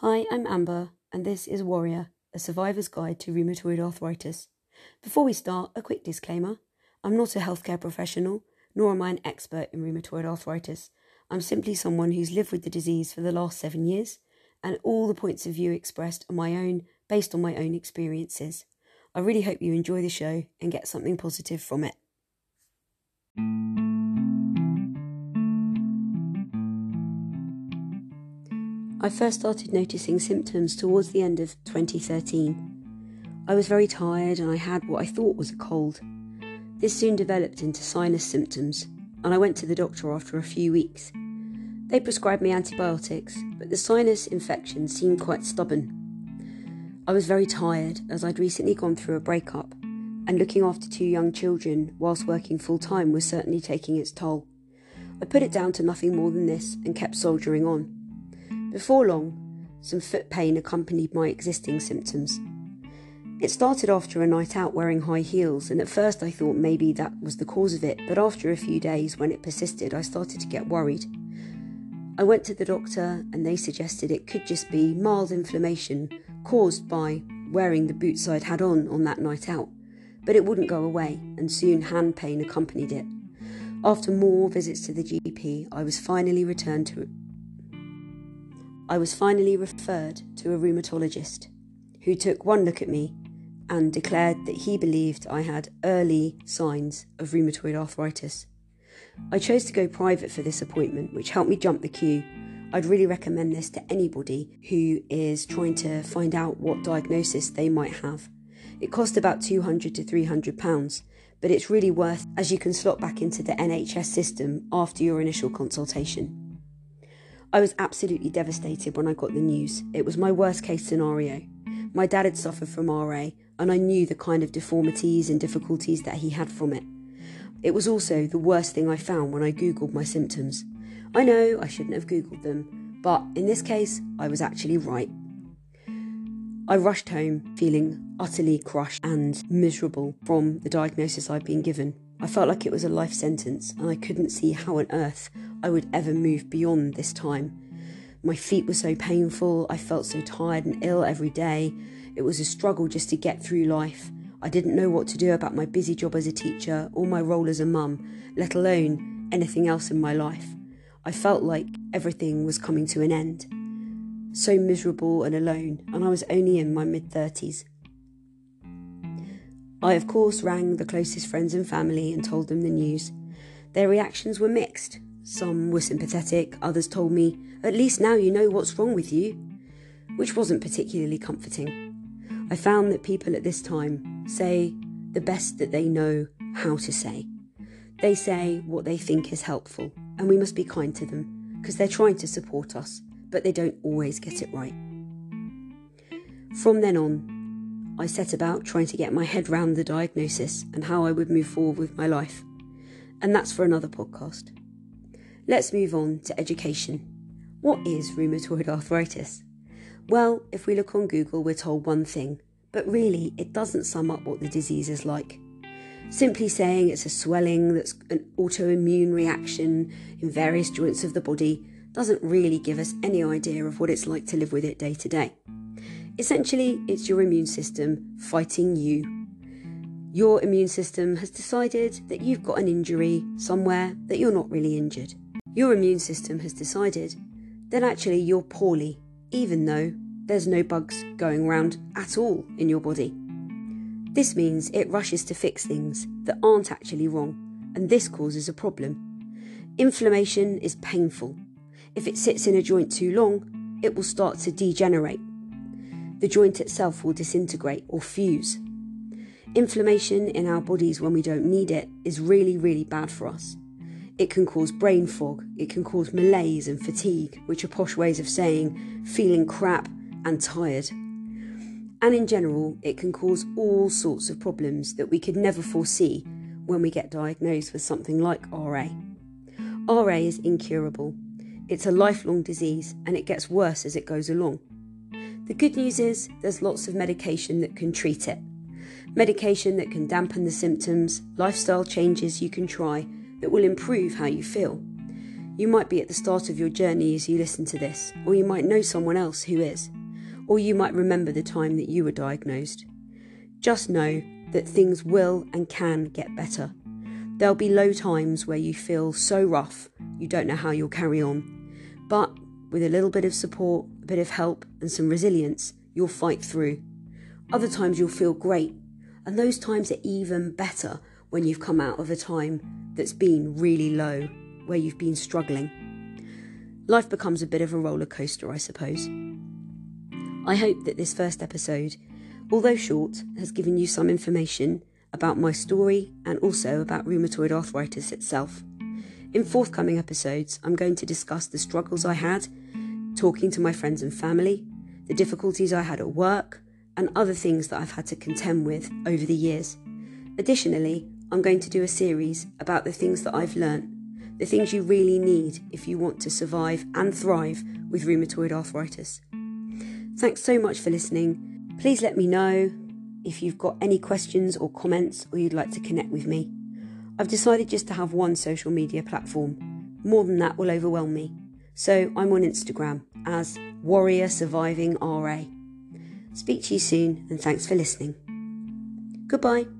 Hi, I'm Amber, and this is Warrior, a survivor's guide to rheumatoid arthritis. Before we start, a quick disclaimer I'm not a healthcare professional, nor am I an expert in rheumatoid arthritis. I'm simply someone who's lived with the disease for the last seven years, and all the points of view expressed are my own, based on my own experiences. I really hope you enjoy the show and get something positive from it. I first started noticing symptoms towards the end of 2013. I was very tired and I had what I thought was a cold. This soon developed into sinus symptoms, and I went to the doctor after a few weeks. They prescribed me antibiotics, but the sinus infection seemed quite stubborn. I was very tired as I'd recently gone through a breakup, and looking after two young children whilst working full time was certainly taking its toll. I put it down to nothing more than this and kept soldiering on. Before long, some foot pain accompanied my existing symptoms. It started after a night out wearing high heels, and at first I thought maybe that was the cause of it, but after a few days, when it persisted, I started to get worried. I went to the doctor, and they suggested it could just be mild inflammation caused by wearing the boots I'd had on on that night out, but it wouldn't go away, and soon hand pain accompanied it. After more visits to the GP, I was finally returned to I was finally referred to a rheumatologist who took one look at me and declared that he believed I had early signs of rheumatoid arthritis. I chose to go private for this appointment, which helped me jump the queue. I'd really recommend this to anybody who is trying to find out what diagnosis they might have. It cost about 200 to 300 pounds, but it's really worth as you can slot back into the NHS system after your initial consultation. I was absolutely devastated when I got the news. It was my worst case scenario. My dad had suffered from RA, and I knew the kind of deformities and difficulties that he had from it. It was also the worst thing I found when I Googled my symptoms. I know I shouldn't have Googled them, but in this case, I was actually right. I rushed home feeling utterly crushed and miserable from the diagnosis I'd been given. I felt like it was a life sentence, and I couldn't see how on earth I would ever move beyond this time. My feet were so painful, I felt so tired and ill every day. It was a struggle just to get through life. I didn't know what to do about my busy job as a teacher or my role as a mum, let alone anything else in my life. I felt like everything was coming to an end. So miserable and alone, and I was only in my mid 30s. I, of course, rang the closest friends and family and told them the news. Their reactions were mixed. Some were sympathetic, others told me, At least now you know what's wrong with you, which wasn't particularly comforting. I found that people at this time say the best that they know how to say. They say what they think is helpful, and we must be kind to them because they're trying to support us, but they don't always get it right. From then on, I set about trying to get my head round the diagnosis and how I would move forward with my life. And that's for another podcast. Let's move on to education. What is rheumatoid arthritis? Well, if we look on Google, we're told one thing, but really it doesn't sum up what the disease is like. Simply saying it's a swelling that's an autoimmune reaction in various joints of the body doesn't really give us any idea of what it's like to live with it day to day. Essentially, it's your immune system fighting you. Your immune system has decided that you've got an injury somewhere that you're not really injured. Your immune system has decided that actually you're poorly, even though there's no bugs going around at all in your body. This means it rushes to fix things that aren't actually wrong, and this causes a problem. Inflammation is painful. If it sits in a joint too long, it will start to degenerate the joint itself will disintegrate or fuse. Inflammation in our bodies when we don't need it is really, really bad for us. It can cause brain fog, it can cause malaise and fatigue, which are posh ways of saying feeling crap and tired. And in general, it can cause all sorts of problems that we could never foresee when we get diagnosed with something like RA. RA is incurable. It's a lifelong disease and it gets worse as it goes along. The good news is there's lots of medication that can treat it. Medication that can dampen the symptoms, lifestyle changes you can try that will improve how you feel. You might be at the start of your journey as you listen to this, or you might know someone else who is, or you might remember the time that you were diagnosed. Just know that things will and can get better. There'll be low times where you feel so rough you don't know how you'll carry on. But with a little bit of support, a bit of help, and some resilience, you'll fight through. Other times you'll feel great, and those times are even better when you've come out of a time that's been really low, where you've been struggling. Life becomes a bit of a roller coaster, I suppose. I hope that this first episode although short, has given you some information about my story and also about rheumatoid arthritis itself. In forthcoming episodes, I'm going to discuss the struggles I had talking to my friends and family, the difficulties I had at work, and other things that I've had to contend with over the years. Additionally, I'm going to do a series about the things that I've learnt, the things you really need if you want to survive and thrive with rheumatoid arthritis. Thanks so much for listening Please let me know if you've got any questions or comments or you'd like to connect with me. I've decided just to have one social media platform. More than that will overwhelm me. So I'm on Instagram as Warrior Surviving RA. Speak to you soon and thanks for listening. Goodbye.